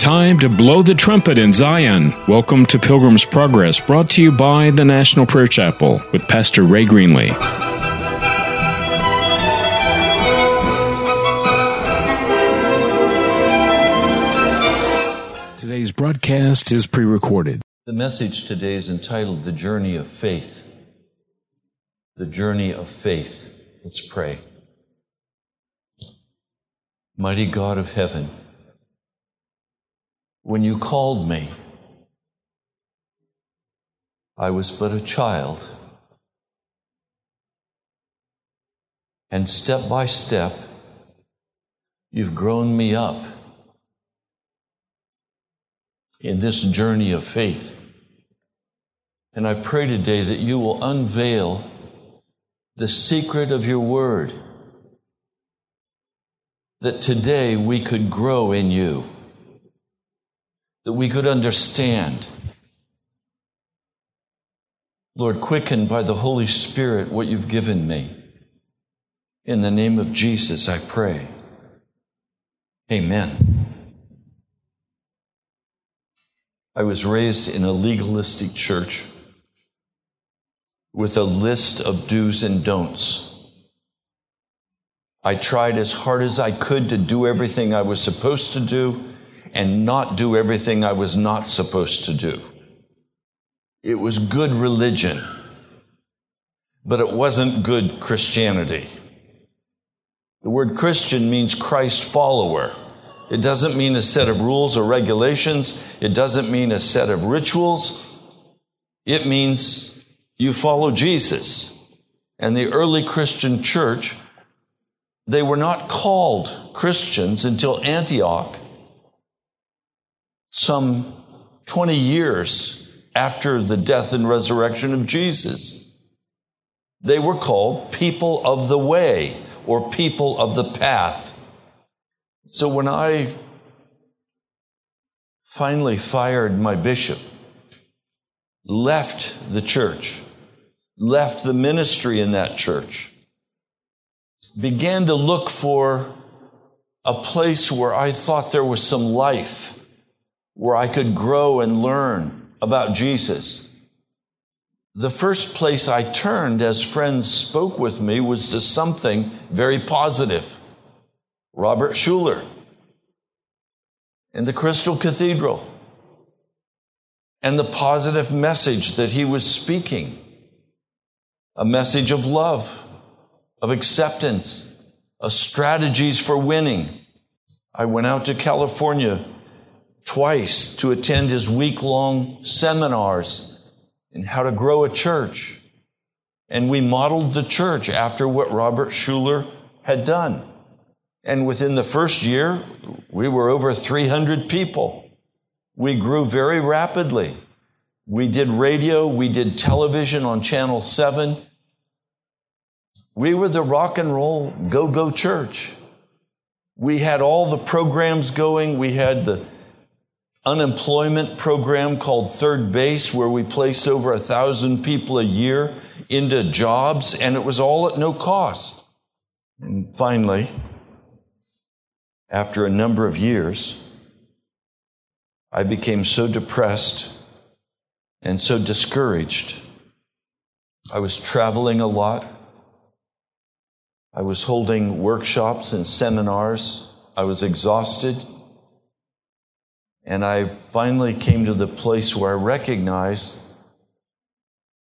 time to blow the trumpet in Zion. Welcome to Pilgrim's Progress, brought to you by the National Prayer Chapel with Pastor Ray Greenley. Today's broadcast is pre recorded. The message today is entitled The Journey of Faith. The Journey of Faith. Let's pray. Mighty God of heaven, when you called me, I was but a child. And step by step, you've grown me up in this journey of faith. And I pray today that you will unveil the secret of your word, that today we could grow in you that we could understand. Lord, quicken by the Holy Spirit what you've given me. In the name of Jesus, I pray. Amen. I was raised in a legalistic church with a list of do's and don'ts. I tried as hard as I could to do everything I was supposed to do and not do everything I was not supposed to do. It was good religion, but it wasn't good Christianity. The word Christian means Christ follower. It doesn't mean a set of rules or regulations. It doesn't mean a set of rituals. It means you follow Jesus. And the early Christian church, they were not called Christians until Antioch some 20 years after the death and resurrection of Jesus. They were called people of the way or people of the path. So when I finally fired my bishop, left the church, left the ministry in that church, began to look for a place where I thought there was some life where I could grow and learn about Jesus. The first place I turned as friends spoke with me was to something very positive. Robert Schuller in the Crystal Cathedral and the positive message that he was speaking a message of love, of acceptance, of strategies for winning. I went out to California twice to attend his week long seminars in how to grow a church. And we modeled the church after what Robert Schuller had done. And within the first year, we were over 300 people. We grew very rapidly. We did radio, we did television on Channel 7. We were the rock and roll go go church. We had all the programs going. We had the unemployment program called Third Base, where we placed over a thousand people a year into jobs, and it was all at no cost. And finally, after a number of years, I became so depressed and so discouraged. I was traveling a lot. I was holding workshops and seminars. I was exhausted. And I finally came to the place where I recognized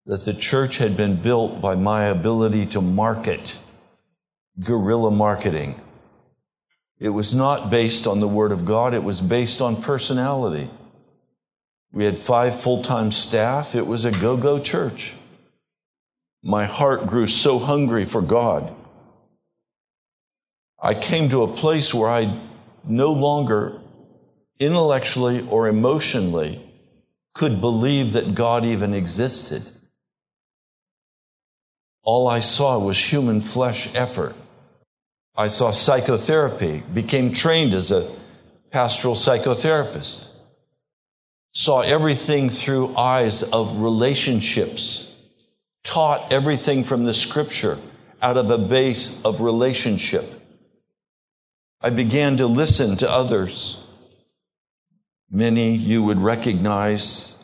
that the church had been built by my ability to market, guerrilla marketing. It was not based on the Word of God, it was based on personality. We had five full time staff, it was a go go church. My heart grew so hungry for God. I came to a place where I no longer intellectually or emotionally could believe that God even existed. All I saw was human flesh effort. I saw psychotherapy, became trained as a pastoral psychotherapist, saw everything through eyes of relationships, taught everything from the scripture out of a base of relationship. I began to listen to others Many you would recognize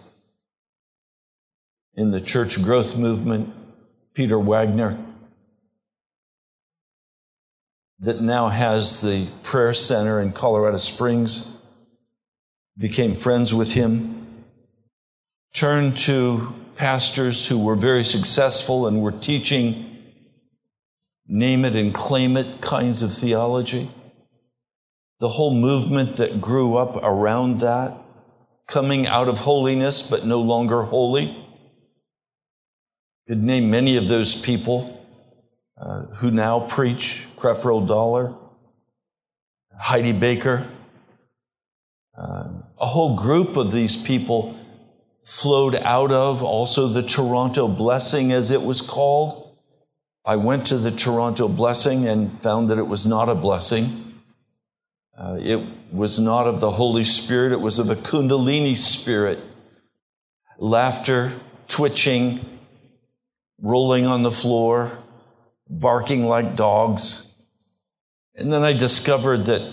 in the church growth movement, Peter Wagner, that now has the prayer center in Colorado Springs, became friends with him, turned to pastors who were very successful and were teaching name it and claim it kinds of theology. The whole movement that grew up around that, coming out of holiness but no longer holy. Could name many of those people uh, who now preach Creflo Dollar, Heidi Baker. Uh, a whole group of these people flowed out of also the Toronto Blessing, as it was called. I went to the Toronto Blessing and found that it was not a blessing. Uh, it was not of the Holy Spirit, it was of a Kundalini spirit. Laughter, twitching, rolling on the floor, barking like dogs. And then I discovered that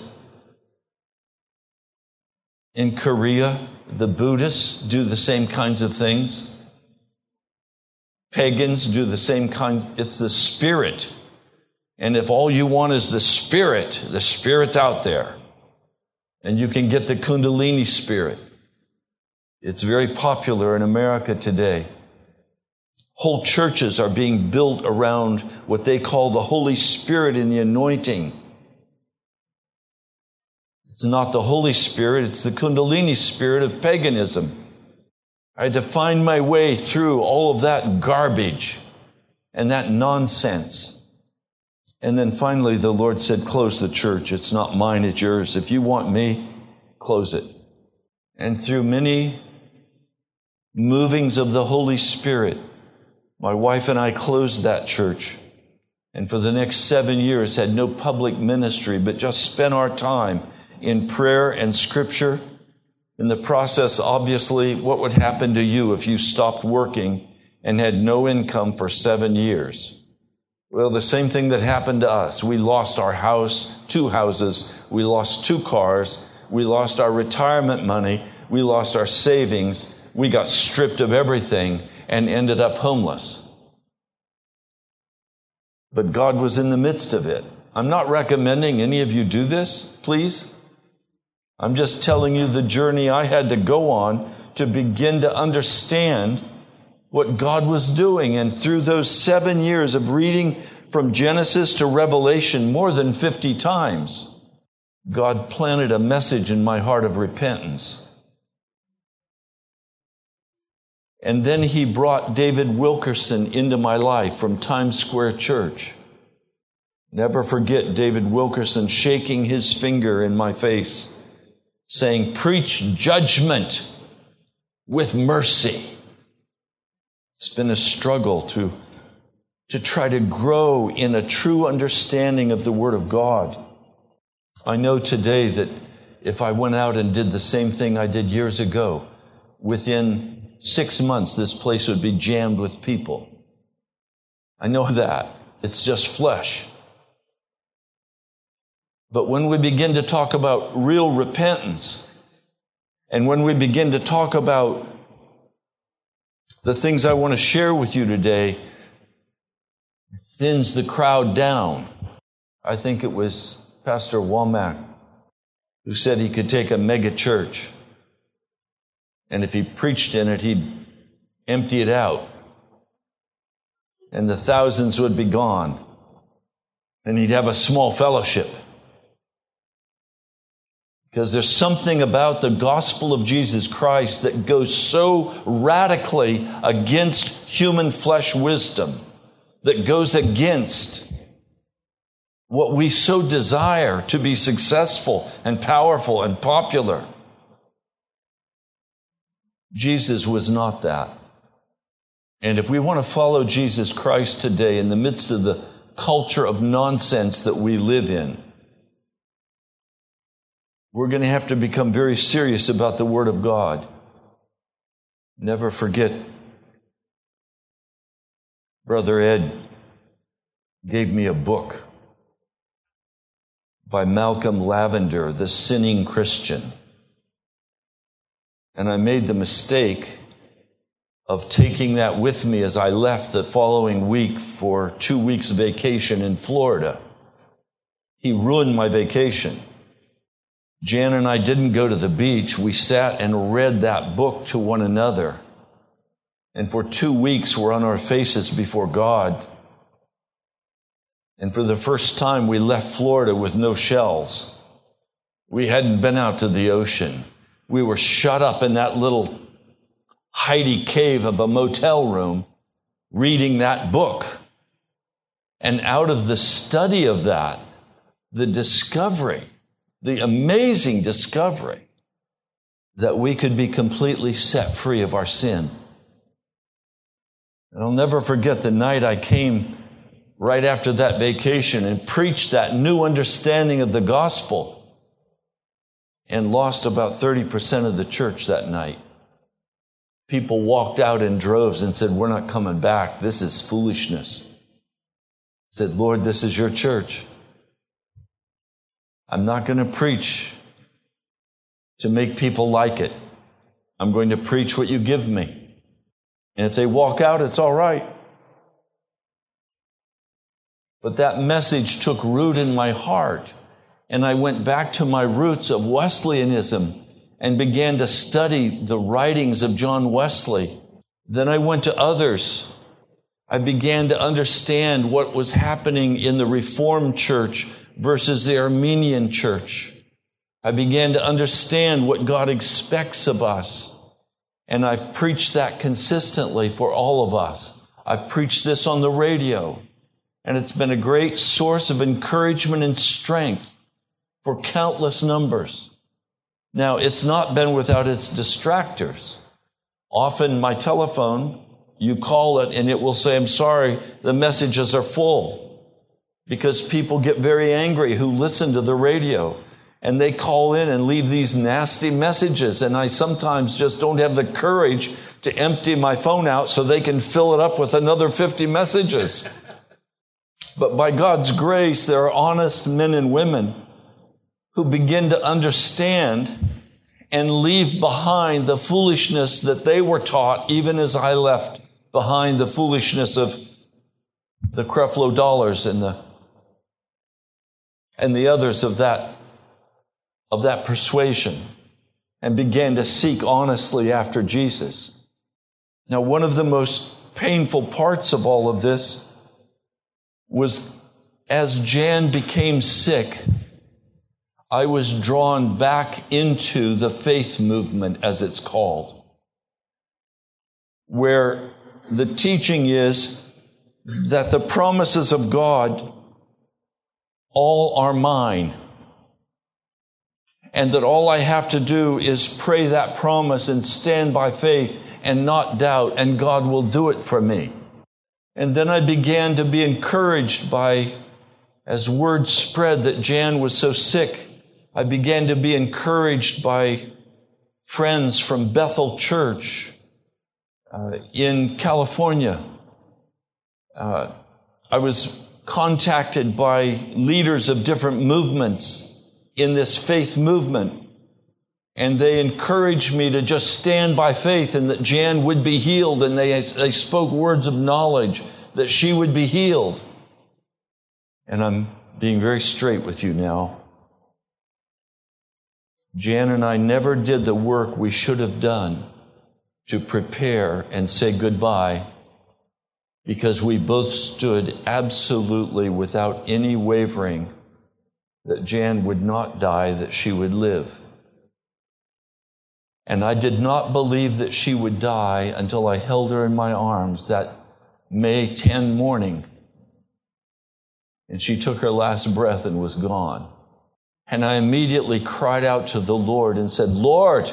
in Korea, the Buddhists do the same kinds of things. Pagans do the same kinds. It's the spirit. And if all you want is the spirit, the spirit's out there. And you can get the Kundalini spirit. It's very popular in America today. Whole churches are being built around what they call the Holy Spirit and the anointing. It's not the Holy Spirit, it's the Kundalini spirit of paganism. I had to find my way through all of that garbage and that nonsense. And then finally, the Lord said, Close the church. It's not mine, it's yours. If you want me, close it. And through many movings of the Holy Spirit, my wife and I closed that church and for the next seven years had no public ministry, but just spent our time in prayer and scripture. In the process, obviously, what would happen to you if you stopped working and had no income for seven years? Well, the same thing that happened to us. We lost our house, two houses. We lost two cars. We lost our retirement money. We lost our savings. We got stripped of everything and ended up homeless. But God was in the midst of it. I'm not recommending any of you do this, please. I'm just telling you the journey I had to go on to begin to understand what God was doing. And through those seven years of reading from Genesis to Revelation more than 50 times, God planted a message in my heart of repentance. And then he brought David Wilkerson into my life from Times Square Church. Never forget David Wilkerson shaking his finger in my face, saying, Preach judgment with mercy. It's been a struggle to, to try to grow in a true understanding of the Word of God. I know today that if I went out and did the same thing I did years ago, within six months, this place would be jammed with people. I know that. It's just flesh. But when we begin to talk about real repentance, and when we begin to talk about the things I want to share with you today, thins the crowd down. I think it was Pastor Womack who said he could take a mega church and if he preached in it, he'd empty it out. And the thousands would be gone. And he'd have a small fellowship. Because there's something about the gospel of Jesus Christ that goes so radically against human flesh wisdom, that goes against what we so desire to be successful and powerful and popular. Jesus was not that. And if we want to follow Jesus Christ today in the midst of the culture of nonsense that we live in, we're going to have to become very serious about the Word of God. Never forget, Brother Ed gave me a book by Malcolm Lavender, The Sinning Christian. And I made the mistake of taking that with me as I left the following week for two weeks vacation in Florida. He ruined my vacation. Jan and I didn't go to the beach. We sat and read that book to one another. And for two weeks, we're on our faces before God. And for the first time, we left Florida with no shells. We hadn't been out to the ocean. We were shut up in that little Heidi cave of a motel room reading that book. And out of the study of that, the discovery, the amazing discovery that we could be completely set free of our sin. And I'll never forget the night I came right after that vacation and preached that new understanding of the gospel and lost about 30% of the church that night. People walked out in droves and said, We're not coming back. This is foolishness. I said, Lord, this is your church. I'm not going to preach to make people like it. I'm going to preach what you give me. And if they walk out, it's all right. But that message took root in my heart and I went back to my roots of Wesleyanism and began to study the writings of John Wesley. Then I went to others. I began to understand what was happening in the Reformed Church versus the Arminian Church. I began to understand what God expects of us. And I've preached that consistently for all of us. I've preached this on the radio, and it's been a great source of encouragement and strength for countless numbers. Now, it's not been without its distractors. Often, my telephone, you call it and it will say, I'm sorry, the messages are full. Because people get very angry who listen to the radio and they call in and leave these nasty messages. And I sometimes just don't have the courage to empty my phone out so they can fill it up with another 50 messages. But by God's grace, there are honest men and women who begin to understand and leave behind the foolishness that they were taught, even as I left behind the foolishness of the Creflo Dollars and the and the others of that of that persuasion and began to seek honestly after Jesus. Now, one of the most painful parts of all of this was as Jan became sick I was drawn back into the faith movement, as it's called, where the teaching is that the promises of God all are mine. And that all I have to do is pray that promise and stand by faith and not doubt, and God will do it for me. And then I began to be encouraged by, as word spread that Jan was so sick, I began to be encouraged by friends from Bethel Church uh, in California. Uh, I was contacted by leaders of different movements in this faith movement. And they encouraged me to just stand by faith and that Jan would be healed. And they, they spoke words of knowledge that she would be healed. And I'm being very straight with you now. Jan and I never did the work we should have done to prepare and say goodbye because we both stood absolutely without any wavering that Jan would not die, that she would live. And I did not believe that she would die until I held her in my arms that May 10 morning. And she took her last breath and was gone. And I immediately cried out to the Lord and said, Lord,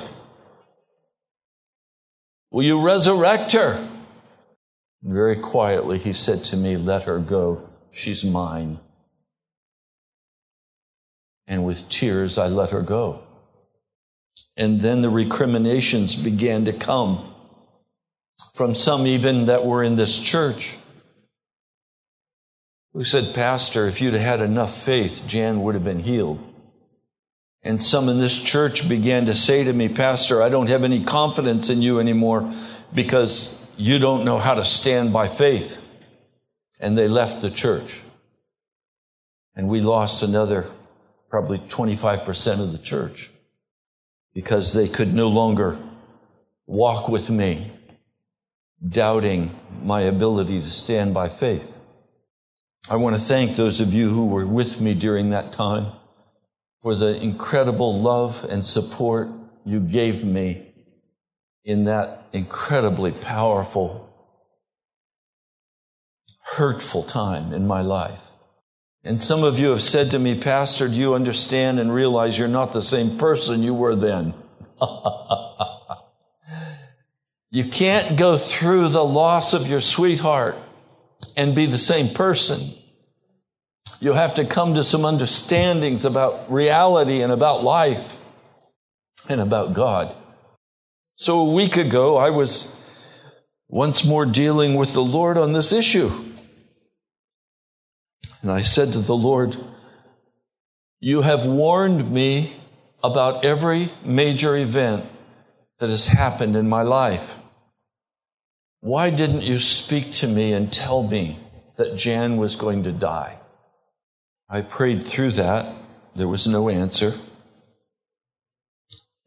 will you resurrect her? And very quietly, he said to me, Let her go. She's mine. And with tears, I let her go. And then the recriminations began to come from some even that were in this church who said, Pastor, if you'd had enough faith, Jan would have been healed. And some in this church began to say to me, Pastor, I don't have any confidence in you anymore because you don't know how to stand by faith. And they left the church. And we lost another probably 25% of the church because they could no longer walk with me, doubting my ability to stand by faith. I want to thank those of you who were with me during that time for the incredible love and support you gave me in that incredibly powerful, hurtful time in my life. And some of you have said to me, Pastor, do you understand and realize you're not the same person you were then? you can't go through the loss of your sweetheart and be the same person. You'll have to come to some understandings about reality and about life and about God. So a week ago, I was once more dealing with the Lord on this issue. And I said to the Lord, You have warned me about every major event that has happened in my life. Why didn't you speak to me and tell me that Jan was going to die? I prayed through that. There was no answer.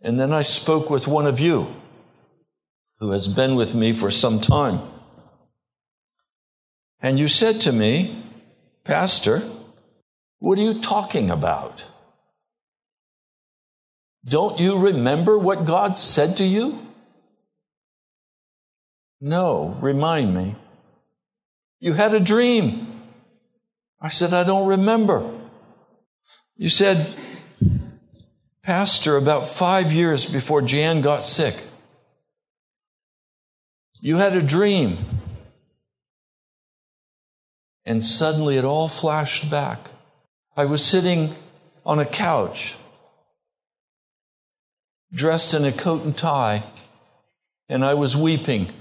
And then I spoke with one of you who has been with me for some time. And you said to me, Pastor, what are you talking about? Don't you remember what God said to you? No, remind me. You had a dream. I said, I don't remember. You said, Pastor, about five years before Jan got sick, you had a dream. And suddenly it all flashed back. I was sitting on a couch, dressed in a coat and tie, and I was weeping.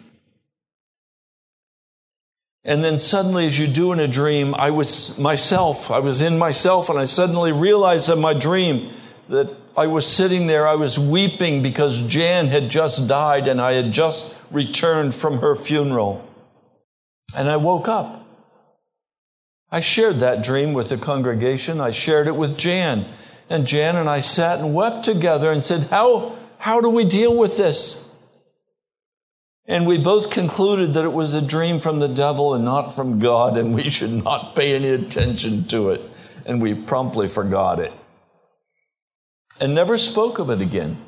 And then suddenly, as you do in a dream, I was myself, I was in myself, and I suddenly realized in my dream that I was sitting there, I was weeping because Jan had just died and I had just returned from her funeral. And I woke up. I shared that dream with the congregation. I shared it with Jan. And Jan and I sat and wept together and said, How, how do we deal with this? And we both concluded that it was a dream from the devil and not from God, and we should not pay any attention to it. And we promptly forgot it and never spoke of it again.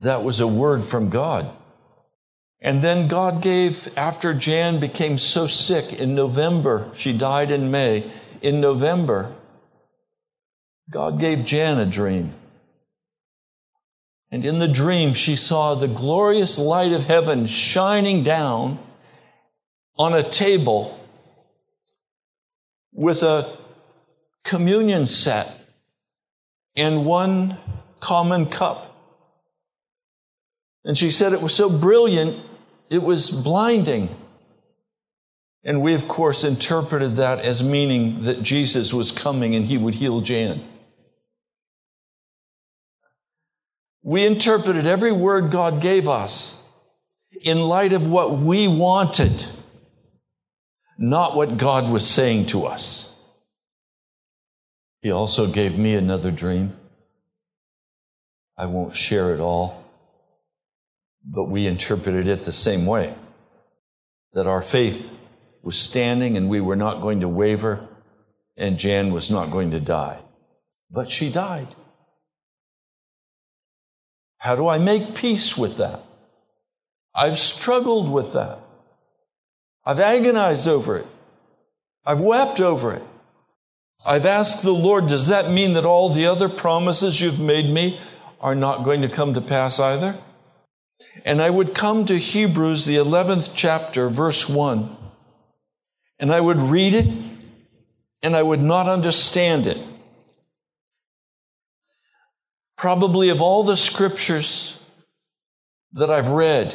That was a word from God. And then God gave, after Jan became so sick in November, she died in May. In November, God gave Jan a dream. And in the dream, she saw the glorious light of heaven shining down on a table with a communion set and one common cup. And she said it was so brilliant, it was blinding. And we, of course, interpreted that as meaning that Jesus was coming and he would heal Jan. We interpreted every word God gave us in light of what we wanted, not what God was saying to us. He also gave me another dream. I won't share it all, but we interpreted it the same way that our faith was standing and we were not going to waver, and Jan was not going to die. But she died. How do I make peace with that? I've struggled with that. I've agonized over it. I've wept over it. I've asked the Lord, does that mean that all the other promises you've made me are not going to come to pass either? And I would come to Hebrews, the 11th chapter, verse 1, and I would read it, and I would not understand it. Probably of all the scriptures that I've read,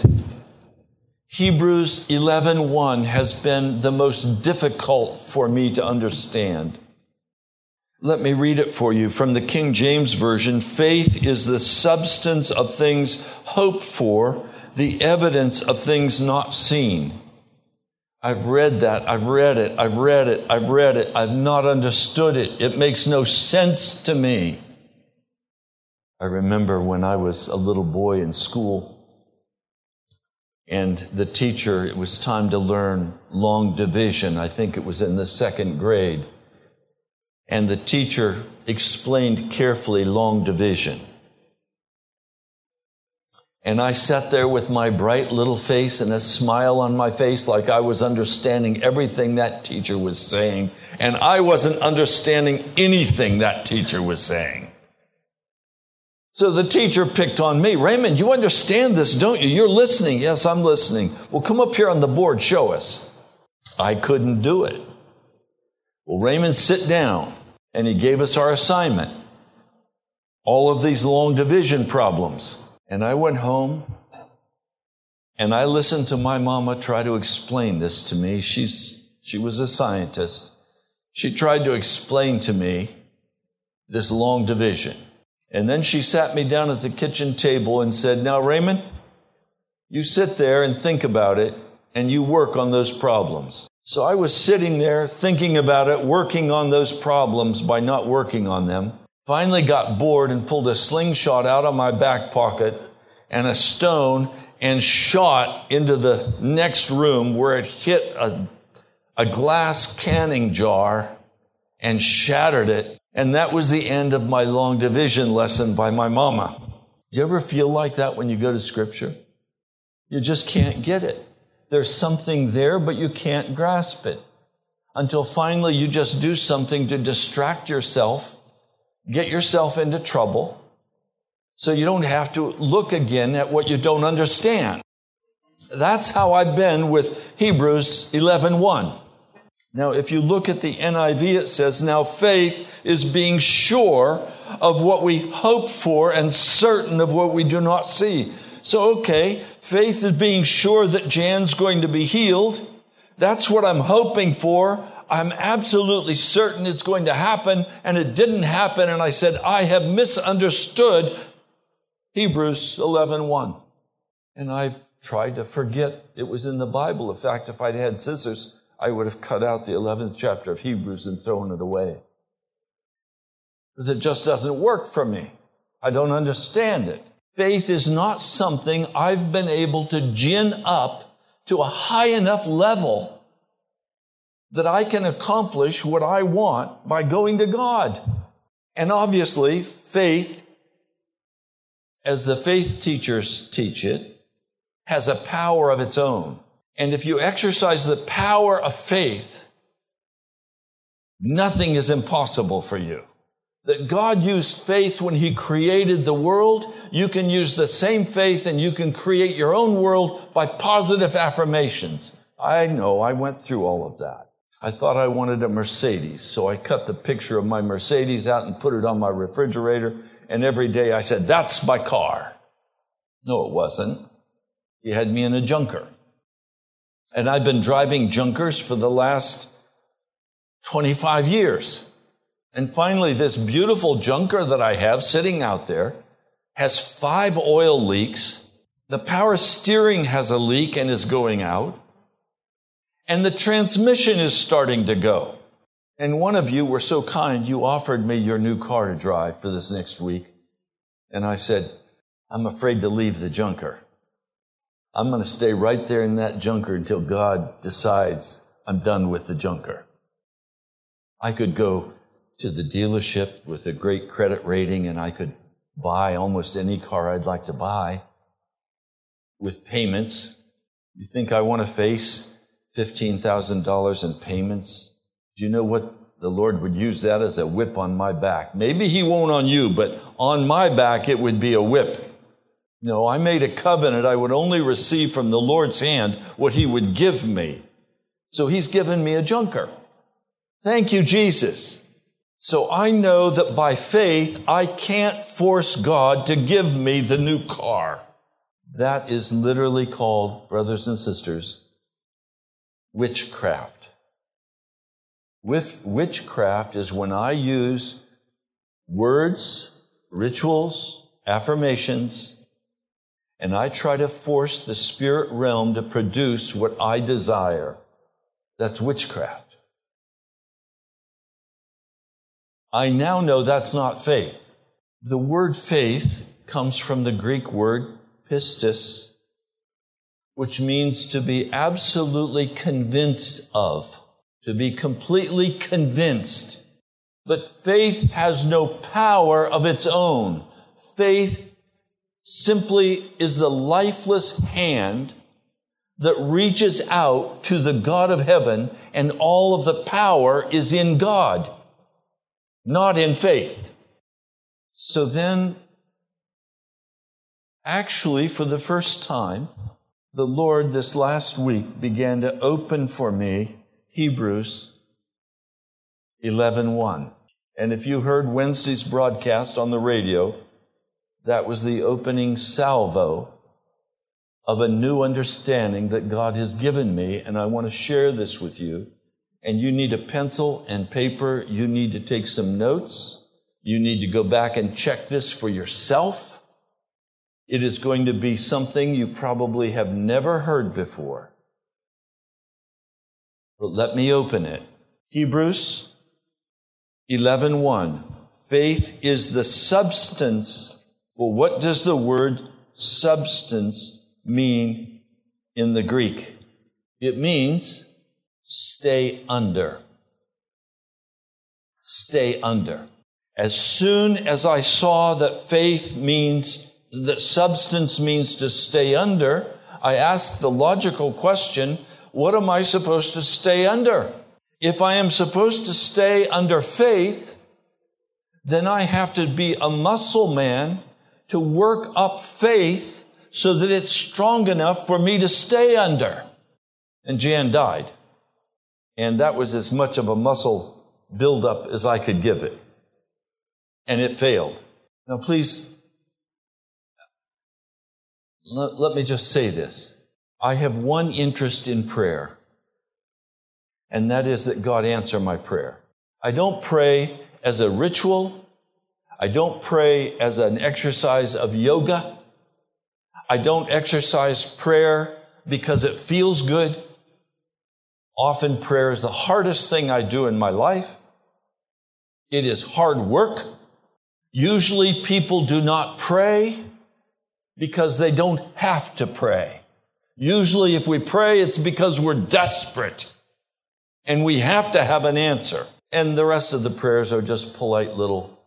Hebrews 11:1 has been the most difficult for me to understand. Let me read it for you from the King James Version. Faith is the substance of things hoped for, the evidence of things not seen. I've read that. I've read it. I've read it. I've read it. I've not understood it. It makes no sense to me. I remember when I was a little boy in school and the teacher, it was time to learn long division. I think it was in the second grade. And the teacher explained carefully long division. And I sat there with my bright little face and a smile on my face like I was understanding everything that teacher was saying. And I wasn't understanding anything that teacher was saying. So the teacher picked on me. Raymond, you understand this, don't you? You're listening. Yes, I'm listening. Well, come up here on the board, show us. I couldn't do it. Well, Raymond, sit down. And he gave us our assignment. All of these long division problems. And I went home and I listened to my mama try to explain this to me. She's, she was a scientist. She tried to explain to me this long division. And then she sat me down at the kitchen table and said, Now, Raymond, you sit there and think about it and you work on those problems. So I was sitting there thinking about it, working on those problems by not working on them. Finally got bored and pulled a slingshot out of my back pocket and a stone and shot into the next room where it hit a, a glass canning jar and shattered it and that was the end of my long division lesson by my mama. Do you ever feel like that when you go to scripture? You just can't get it. There's something there, but you can't grasp it. Until finally you just do something to distract yourself, get yourself into trouble, so you don't have to look again at what you don't understand. That's how I've been with Hebrews 11:1. Now, if you look at the NIV, it says, Now faith is being sure of what we hope for and certain of what we do not see. So, okay, faith is being sure that Jan's going to be healed. That's what I'm hoping for. I'm absolutely certain it's going to happen, and it didn't happen. And I said, I have misunderstood Hebrews 11.1. And I've tried to forget it was in the Bible. In fact, if I'd had scissors, I would have cut out the 11th chapter of Hebrews and thrown it away. Because it just doesn't work for me. I don't understand it. Faith is not something I've been able to gin up to a high enough level that I can accomplish what I want by going to God. And obviously, faith, as the faith teachers teach it, has a power of its own. And if you exercise the power of faith, nothing is impossible for you. That God used faith when He created the world, you can use the same faith and you can create your own world by positive affirmations. I know, I went through all of that. I thought I wanted a Mercedes, so I cut the picture of my Mercedes out and put it on my refrigerator, and every day I said, That's my car. No, it wasn't. He had me in a junker. And I've been driving junkers for the last 25 years. And finally, this beautiful junker that I have sitting out there has five oil leaks. The power steering has a leak and is going out. And the transmission is starting to go. And one of you were so kind, you offered me your new car to drive for this next week. And I said, I'm afraid to leave the junker. I'm going to stay right there in that junker until God decides I'm done with the junker. I could go to the dealership with a great credit rating and I could buy almost any car I'd like to buy with payments. You think I want to face $15,000 in payments? Do you know what the Lord would use that as a whip on my back? Maybe He won't on you, but on my back it would be a whip. No, I made a covenant. I would only receive from the Lord's hand what He would give me. So He's given me a junker. Thank you, Jesus. So I know that by faith, I can't force God to give me the new car. That is literally called, brothers and sisters, witchcraft. With witchcraft is when I use words, rituals, affirmations, and I try to force the spirit realm to produce what I desire. That's witchcraft. I now know that's not faith. The word faith comes from the Greek word pistis, which means to be absolutely convinced of, to be completely convinced. But faith has no power of its own. Faith simply is the lifeless hand that reaches out to the God of heaven, and all of the power is in God, not in faith. So then, actually, for the first time, the Lord this last week began to open for me Hebrews 11:1. And if you heard Wednesday's broadcast on the radio, that was the opening salvo of a new understanding that God has given me, and I want to share this with you. And you need a pencil and paper. You need to take some notes. You need to go back and check this for yourself. It is going to be something you probably have never heard before. But let me open it. Hebrews 11:1. Faith is the substance. Well, what does the word substance mean in the Greek? It means stay under. Stay under. As soon as I saw that faith means, that substance means to stay under, I asked the logical question, what am I supposed to stay under? If I am supposed to stay under faith, then I have to be a muscle man to work up faith so that it's strong enough for me to stay under. And Jan died. And that was as much of a muscle buildup as I could give it. And it failed. Now, please, let, let me just say this. I have one interest in prayer, and that is that God answer my prayer. I don't pray as a ritual. I don't pray as an exercise of yoga. I don't exercise prayer because it feels good. Often prayer is the hardest thing I do in my life. It is hard work. Usually people do not pray because they don't have to pray. Usually if we pray, it's because we're desperate and we have to have an answer. And the rest of the prayers are just polite little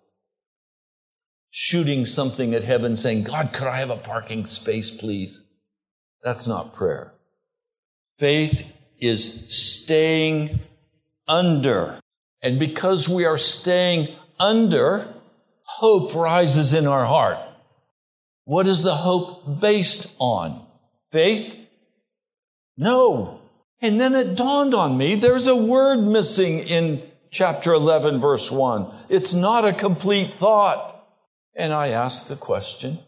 shooting something at heaven saying, God, could I have a parking space, please? That's not prayer. Faith is staying under. And because we are staying under, hope rises in our heart. What is the hope based on? Faith? No. And then it dawned on me there's a word missing in chapter 11, verse 1. It's not a complete thought. And I ask the question,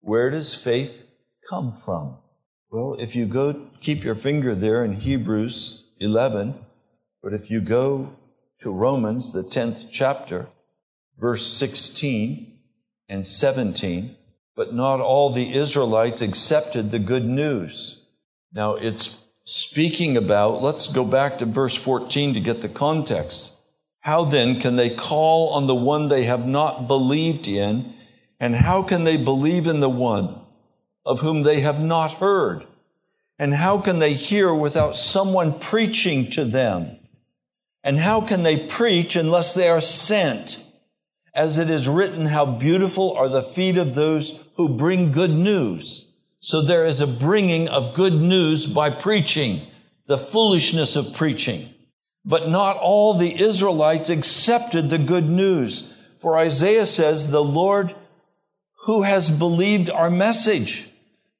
where does faith come from? Well, if you go, keep your finger there in Hebrews 11, but if you go to Romans, the 10th chapter, verse 16 and 17, but not all the Israelites accepted the good news. Now it's speaking about, let's go back to verse 14 to get the context. How then can they call on the one they have not believed in? And how can they believe in the one of whom they have not heard? And how can they hear without someone preaching to them? And how can they preach unless they are sent? As it is written, how beautiful are the feet of those who bring good news. So there is a bringing of good news by preaching, the foolishness of preaching. But not all the Israelites accepted the good news. For Isaiah says, the Lord who has believed our message.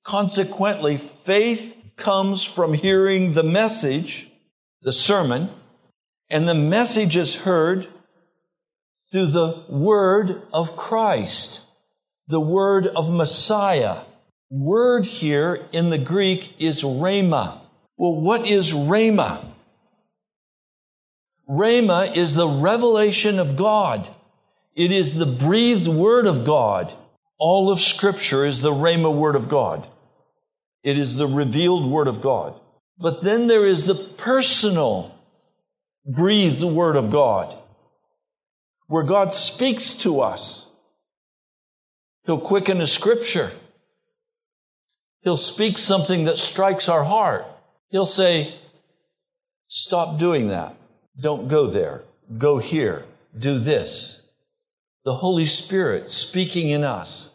Consequently, faith comes from hearing the message, the sermon, and the message is heard through the word of Christ, the word of Messiah. Word here in the Greek is rhema. Well, what is rhema? Rhema is the revelation of God. It is the breathed word of God. All of Scripture is the Rhema word of God. It is the revealed word of God. But then there is the personal breathed word of God, where God speaks to us. He'll quicken a scripture. He'll speak something that strikes our heart. He'll say, Stop doing that. Don't go there. Go here. Do this. The Holy Spirit speaking in us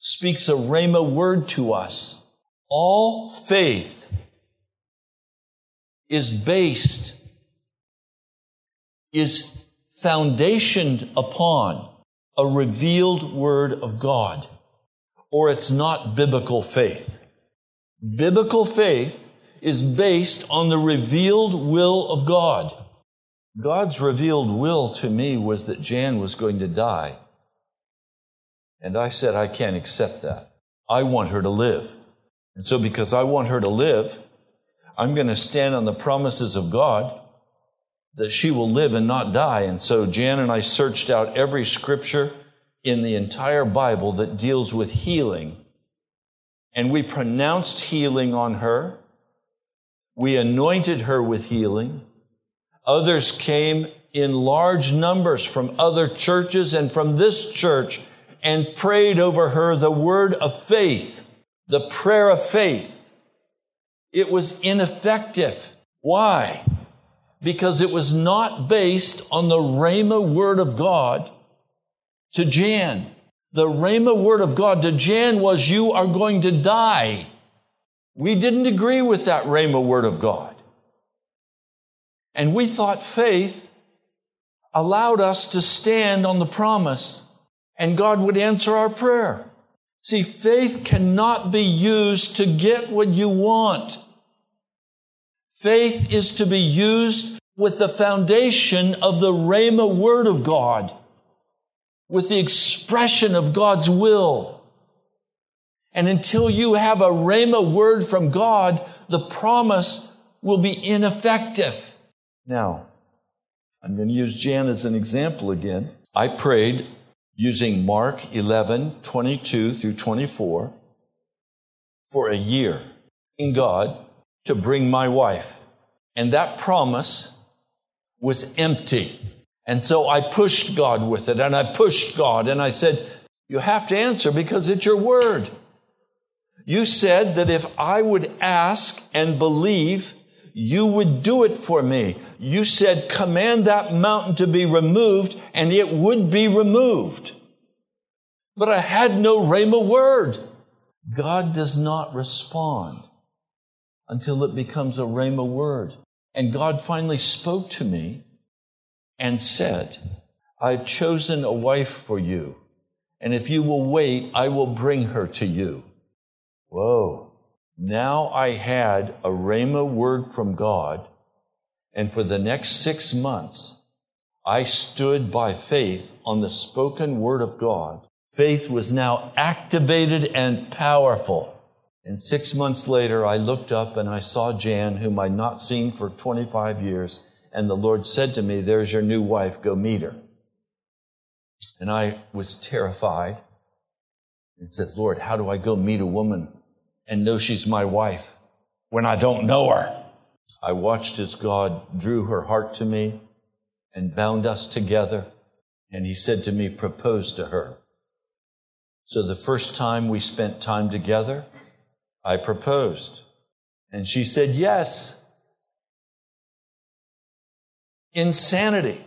speaks a Rhema word to us. All faith is based, is foundationed upon a revealed word of God, or it's not biblical faith. Biblical faith is based on the revealed will of God. God's revealed will to me was that Jan was going to die. And I said, I can't accept that. I want her to live. And so, because I want her to live, I'm going to stand on the promises of God that she will live and not die. And so, Jan and I searched out every scripture in the entire Bible that deals with healing. And we pronounced healing on her. We anointed her with healing. Others came in large numbers from other churches and from this church and prayed over her the word of faith, the prayer of faith. It was ineffective. Why? Because it was not based on the Rhema word of God to Jan. The Rhema word of God to Jan was, You are going to die. We didn't agree with that Rhema word of God. And we thought faith allowed us to stand on the promise and God would answer our prayer. See, faith cannot be used to get what you want. Faith is to be used with the foundation of the Rhema word of God, with the expression of God's will. And until you have a Rhema word from God, the promise will be ineffective. Now, I'm going to use Jan as an example again. I prayed using Mark 11, 22 through 24 for a year in God to bring my wife. And that promise was empty. And so I pushed God with it and I pushed God and I said, you have to answer because it's your word. You said that if I would ask and believe, you would do it for me. You said, command that mountain to be removed, and it would be removed. But I had no Rhema word. God does not respond until it becomes a Rhema word. And God finally spoke to me and said, I've chosen a wife for you. And if you will wait, I will bring her to you. Whoa. Now I had a Rhema word from God, and for the next six months, I stood by faith on the spoken word of God. Faith was now activated and powerful. And six months later, I looked up and I saw Jan, whom I'd not seen for 25 years. And the Lord said to me, There's your new wife, go meet her. And I was terrified and said, Lord, how do I go meet a woman and know she's my wife when I don't know her. I watched as God drew her heart to me and bound us together. And he said to me, propose to her. So the first time we spent time together, I proposed. And she said yes. Insanity.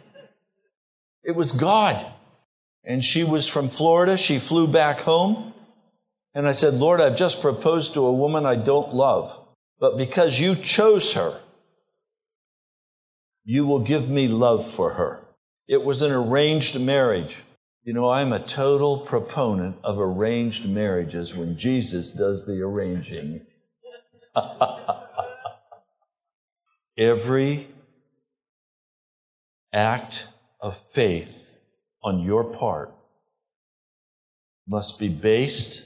It was God. And she was from Florida. She flew back home. And I said, Lord, I've just proposed to a woman I don't love, but because you chose her, you will give me love for her. It was an arranged marriage. You know, I'm a total proponent of arranged marriages when Jesus does the arranging. Every act of faith on your part must be based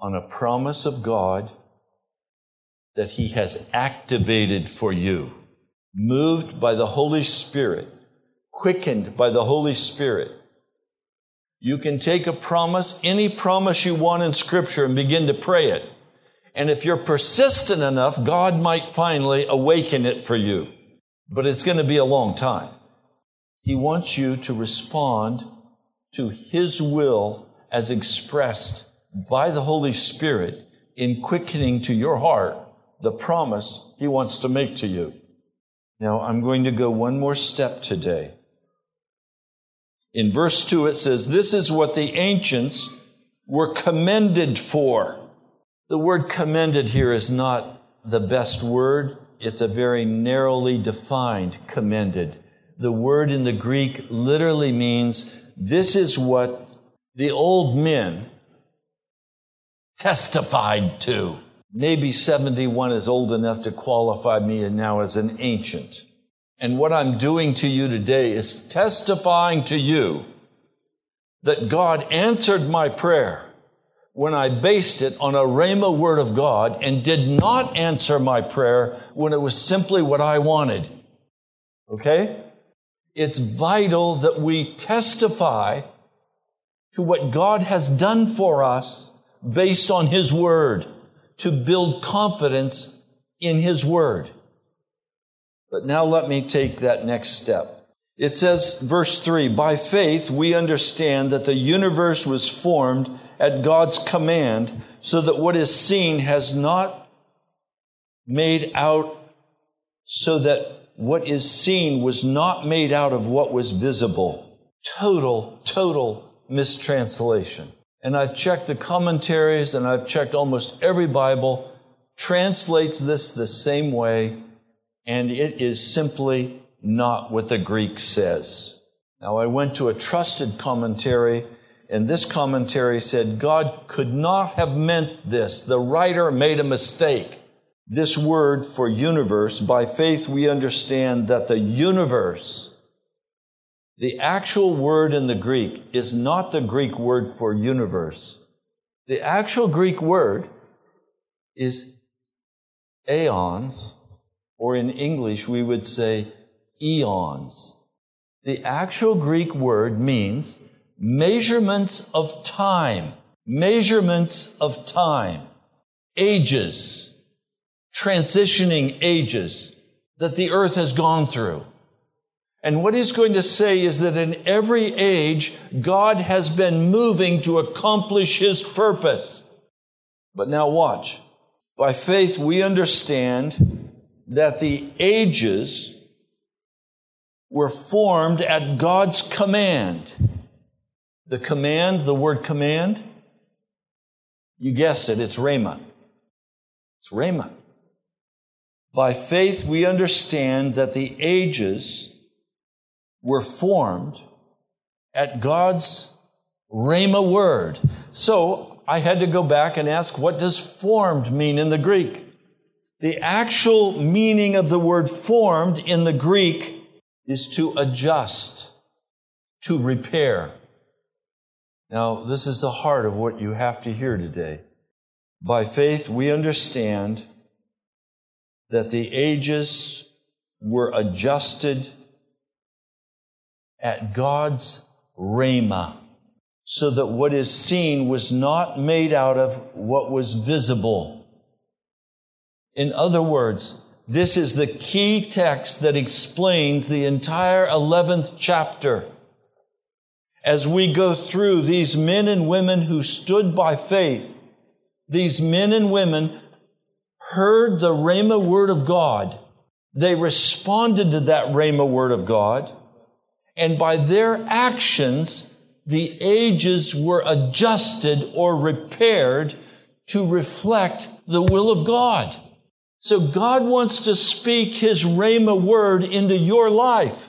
on a promise of God that He has activated for you. moved by the Holy Spirit, quickened by the Holy Spirit, you can take a promise, any promise you want in Scripture, and begin to pray it. And if you're persistent enough, God might finally awaken it for you. But it's going to be a long time. He wants you to respond to His will as expressed by the Holy Spirit in quickening to your heart the promise He wants to make to you. Now, I'm going to go one more step today. In verse 2, it says, This is what the ancients were commended for. The word commended here is not the best word. It's a very narrowly defined commended. The word in the Greek literally means this is what the old men testified to. Maybe 71 is old enough to qualify me now as an ancient. And what I'm doing to you today is testifying to you that God answered my prayer when I based it on a Rhema word of God and did not answer my prayer when it was simply what I wanted. Okay? It's vital that we testify to what God has done for us based on His Word to build confidence in His Word. But now let me take that next step. It says, verse 3 By faith we understand that the universe was formed at God's command, so that what is seen has not made out, so that what is seen was not made out of what was visible. Total, total mistranslation. And I've checked the commentaries and I've checked almost every Bible translates this the same way and it is simply not what the Greek says. Now, I went to a trusted commentary, and this commentary said God could not have meant this. The writer made a mistake. This word for universe, by faith, we understand that the universe, the actual word in the Greek, is not the Greek word for universe. The actual Greek word is aeons or in English we would say eons. The actual Greek word means measurements of time, measurements of time, ages, transitioning ages that the earth has gone through. And what he's going to say is that in every age, God has been moving to accomplish his purpose. But now watch. By faith, we understand that the ages were formed at God's command. The command, the word command, you guessed it, it's Rhema. It's Rhema. By faith, we understand that the ages were formed at God's Rhema word. So I had to go back and ask, what does formed mean in the Greek? The actual meaning of the word formed in the Greek is to adjust, to repair. Now, this is the heart of what you have to hear today. By faith, we understand that the ages were adjusted at God's Rhema, so that what is seen was not made out of what was visible. In other words, this is the key text that explains the entire 11th chapter. As we go through these men and women who stood by faith, these men and women heard the Rhema word of God. They responded to that Rhema word of God. And by their actions, the ages were adjusted or repaired to reflect the will of God. So God wants to speak His Rhema word into your life.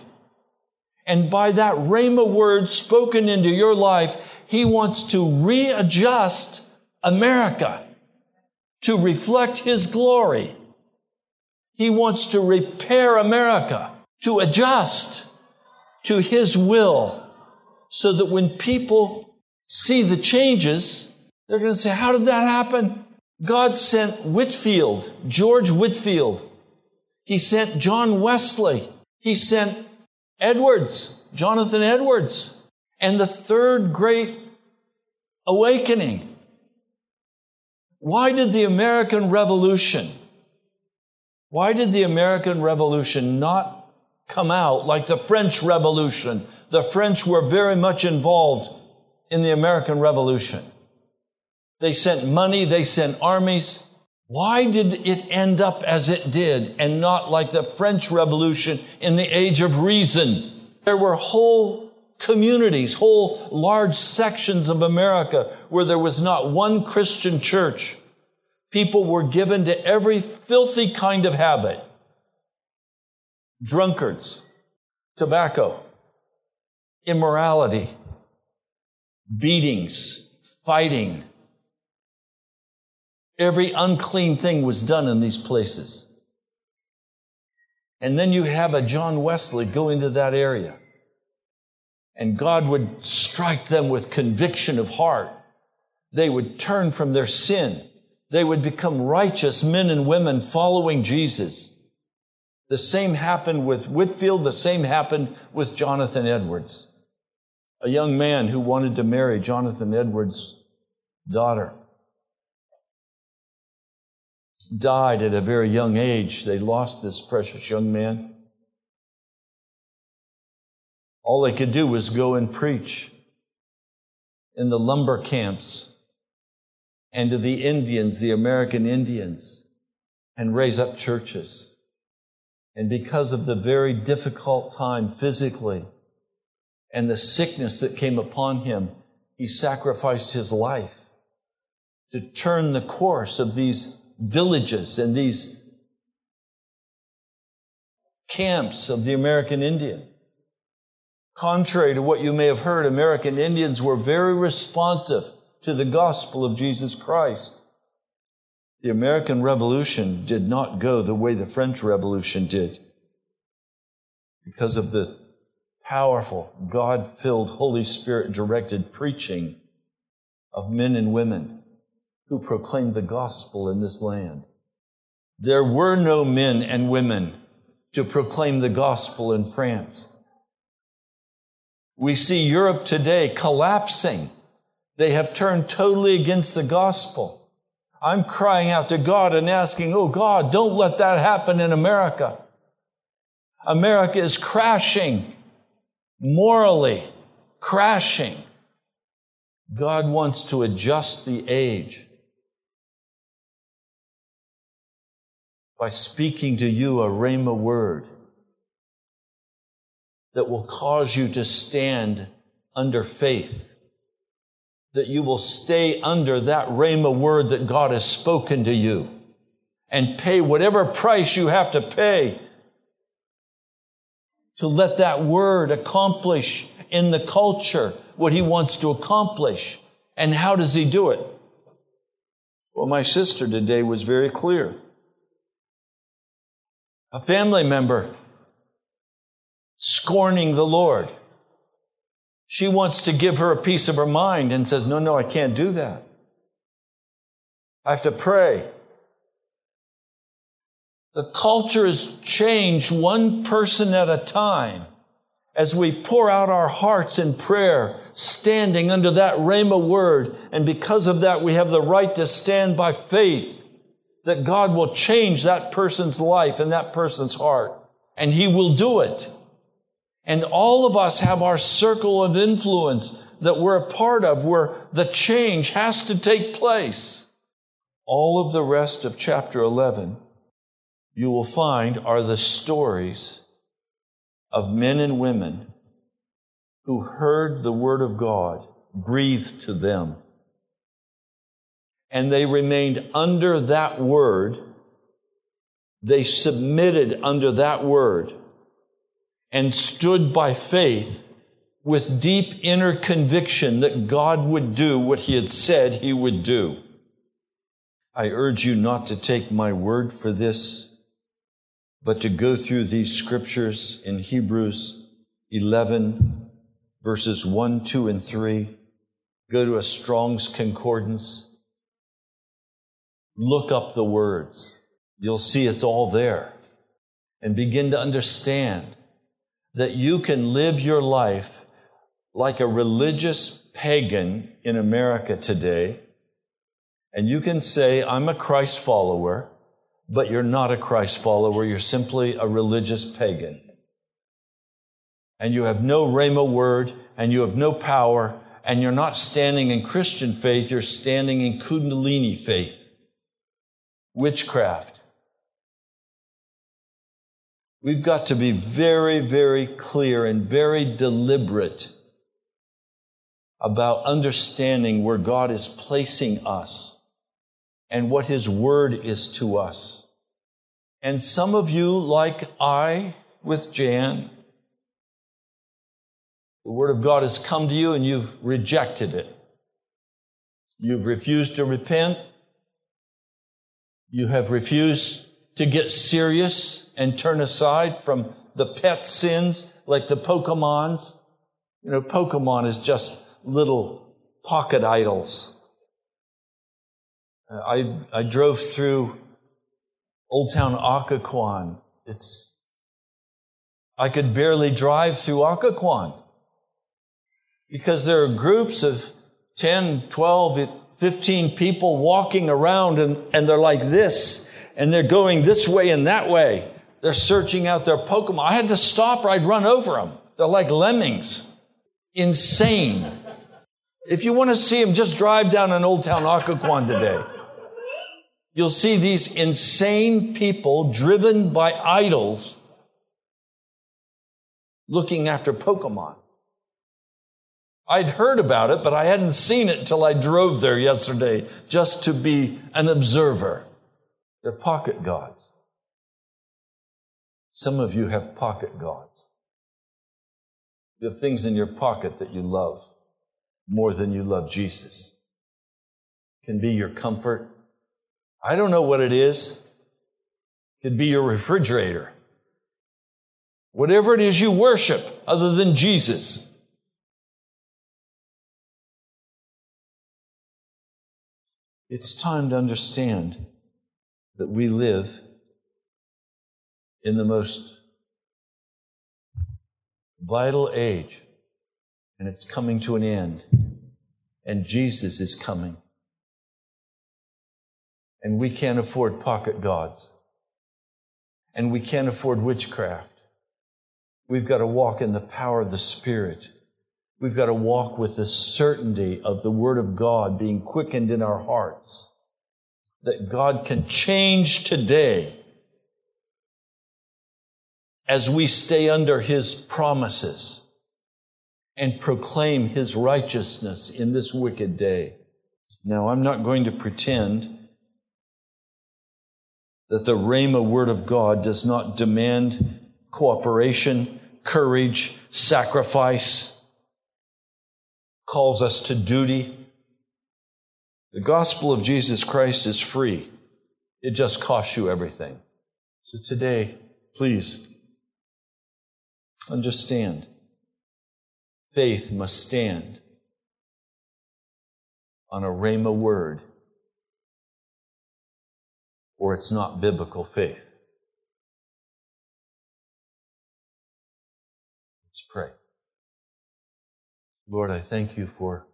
And by that Rhema word spoken into your life, He wants to readjust America to reflect His glory. He wants to repair America, to adjust to His will, so that when people see the changes, they're going to say, How did that happen? God sent Whitefield, George Whitefield. He sent John Wesley. He sent Edwards, Jonathan Edwards. And the third great awakening. Why did the American Revolution, why did the American Revolution not come out like the French Revolution? The French were very much involved in the American Revolution. They sent money, they sent armies. Why did it end up as it did and not like the French Revolution in the age of reason? There were whole communities, whole large sections of America where there was not one Christian church. People were given to every filthy kind of habit. Drunkards, tobacco, immorality, beatings, fighting. Every unclean thing was done in these places. And then you have a John Wesley go into that area. And God would strike them with conviction of heart. They would turn from their sin. They would become righteous men and women following Jesus. The same happened with Whitefield. The same happened with Jonathan Edwards a young man who wanted to marry Jonathan Edwards' daughter. Died at a very young age. They lost this precious young man. All they could do was go and preach in the lumber camps and to the Indians, the American Indians, and raise up churches. And because of the very difficult time physically, and the sickness that came upon him, he sacrificed his life to turn the course of these villages and these camps of the American Indian. Contrary to what you may have heard, American Indians were very responsive to the gospel of Jesus Christ. The American Revolution did not go the way the French Revolution did because of the powerful, God filled, Holy Spirit directed preaching of men and women who proclaimed the gospel in this land. There were no men and women to proclaim the gospel in France. We see Europe today collapsing. They have turned totally against the gospel. I'm crying out to God and asking, Oh God, don't let that happen in America. America is crashing morally crashing. God wants to adjust the age by speaking to you a rhema word that will cause you to stand under faith. That you will stay under that rhema word that God has spoken to you and pay whatever price you have to pay to let that word accomplish in the culture what he wants to accomplish. And how does he do it? Well, my sister today was very clear. A family member scorning the Lord. She wants to give her a piece of her mind and says, No, no, I can't do that. I have to pray. The culture has changed one person at a time as we pour out our hearts in prayer, standing under that rhema word. And because of that, we have the right to stand by faith that God will change that person's life and that person's heart. And He will do it. And all of us have our circle of influence that we're a part of where the change has to take place. All of the rest of chapter 11 you will find are the stories of men and women who heard the Word of God breathed to them. And they remained under that Word. They submitted under that Word and stood by faith with deep inner conviction that God would do what He had said He would do. I urge you not to take my word for this but to go through these scriptures in Hebrews 11, verses 1, 2, and 3. Go to a Strong's Concordance. Look up the words. You'll see it's all there. and begin to understand that you can live your life like a religious pagan in America today, and you can say, I'm a Christ follower, but you're not a Christ follower, you're simply a religious pagan. And you have no Rhema word, and you have no power, and you're not standing in Christian faith, you're standing in Kundalini faith, witchcraft. We've got to be very, very clear and very deliberate about understanding where God is placing us and what His Word is to us. And some of you, like I with Jan, the Word of God has come to you and you've rejected it. You've refused to repent. You have refused to get serious and turn aside from the pet sins like the Pokemons. You know, Pokemon is just little pocket idols. Uh, I, I drove through Old Town Occoquan. It's, I could barely drive through Occoquan because there are groups of 10, 12, 15 people walking around and, and they're like this and they're going this way and that way. They're searching out their Pokemon. I had to stop or I'd run over them. They're like lemmings. Insane. If you want to see them, just drive down an Old Town Occoquan today. You'll see these insane people driven by idols looking after Pokemon. I'd heard about it, but I hadn't seen it until I drove there yesterday just to be an observer. They're pocket gods. Some of you have pocket gods. You have things in your pocket that you love more than you love Jesus. It can be your comfort. I don't know what it is. It could be your refrigerator. Whatever it is you worship other than Jesus. It's time to understand that we live in the most vital age, and it's coming to an end, and Jesus is coming. And we can't afford pocket gods, and we can't afford witchcraft. We've got to walk in the power of the Spirit. We've got to walk with the certainty of the Word of God being quickened in our hearts. That God can change today as we stay under His promises and proclaim His righteousness in this wicked day. Now, I'm not going to pretend that the Rhema Word of God does not demand cooperation, courage, sacrifice, calls us to duty. The gospel of Jesus Christ is free. It just costs you everything. So today, please understand faith must stand on a Rhema word, or it's not biblical faith. Let's pray. Lord, I thank you for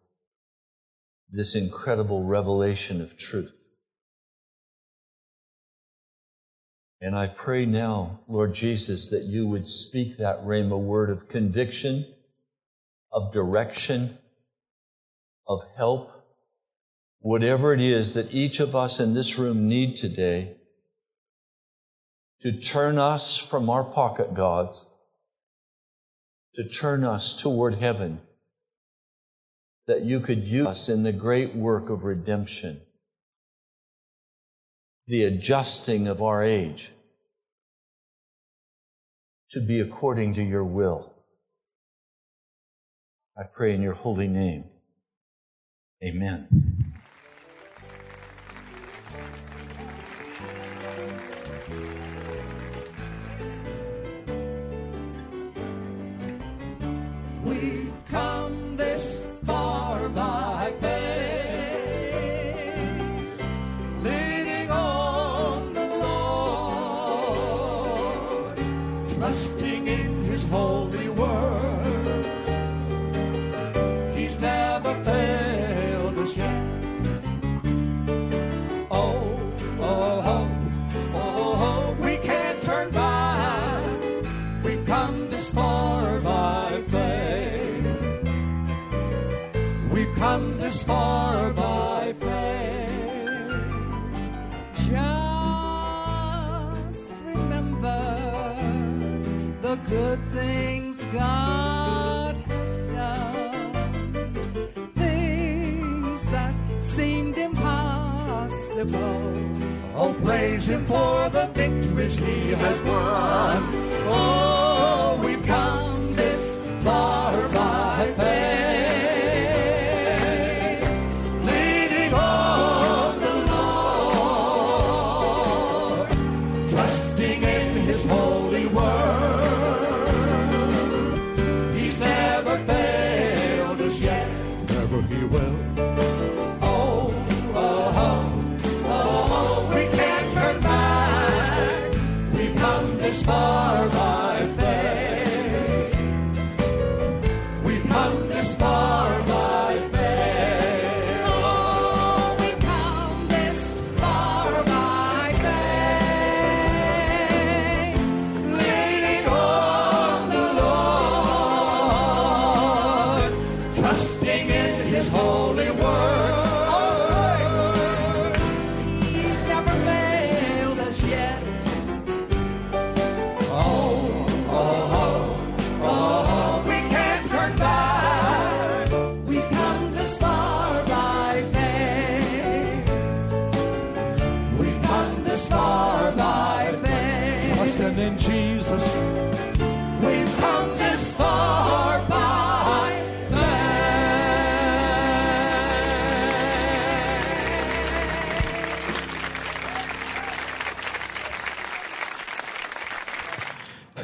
this incredible revelation of truth. And I pray now, Lord Jesus, that you would speak that Rhema word of conviction, of direction, of help, whatever it is that each of us in this room need today to turn us from our pocket gods, to turn us toward heaven that you could use us in the great work of redemption, the adjusting of our age to be according to your will. I pray in your holy name. Amen. Praise him for the victories he has won.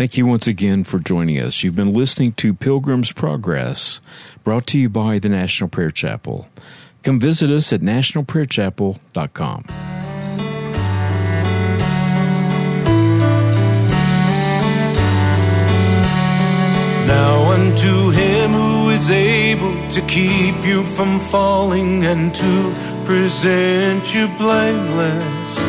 Thank you once again for joining us. You've been listening to Pilgrim's Progress, brought to you by the National Prayer Chapel. Come visit us at nationalprayerchapel.com. Now unto him who is able to keep you from falling and to present you blameless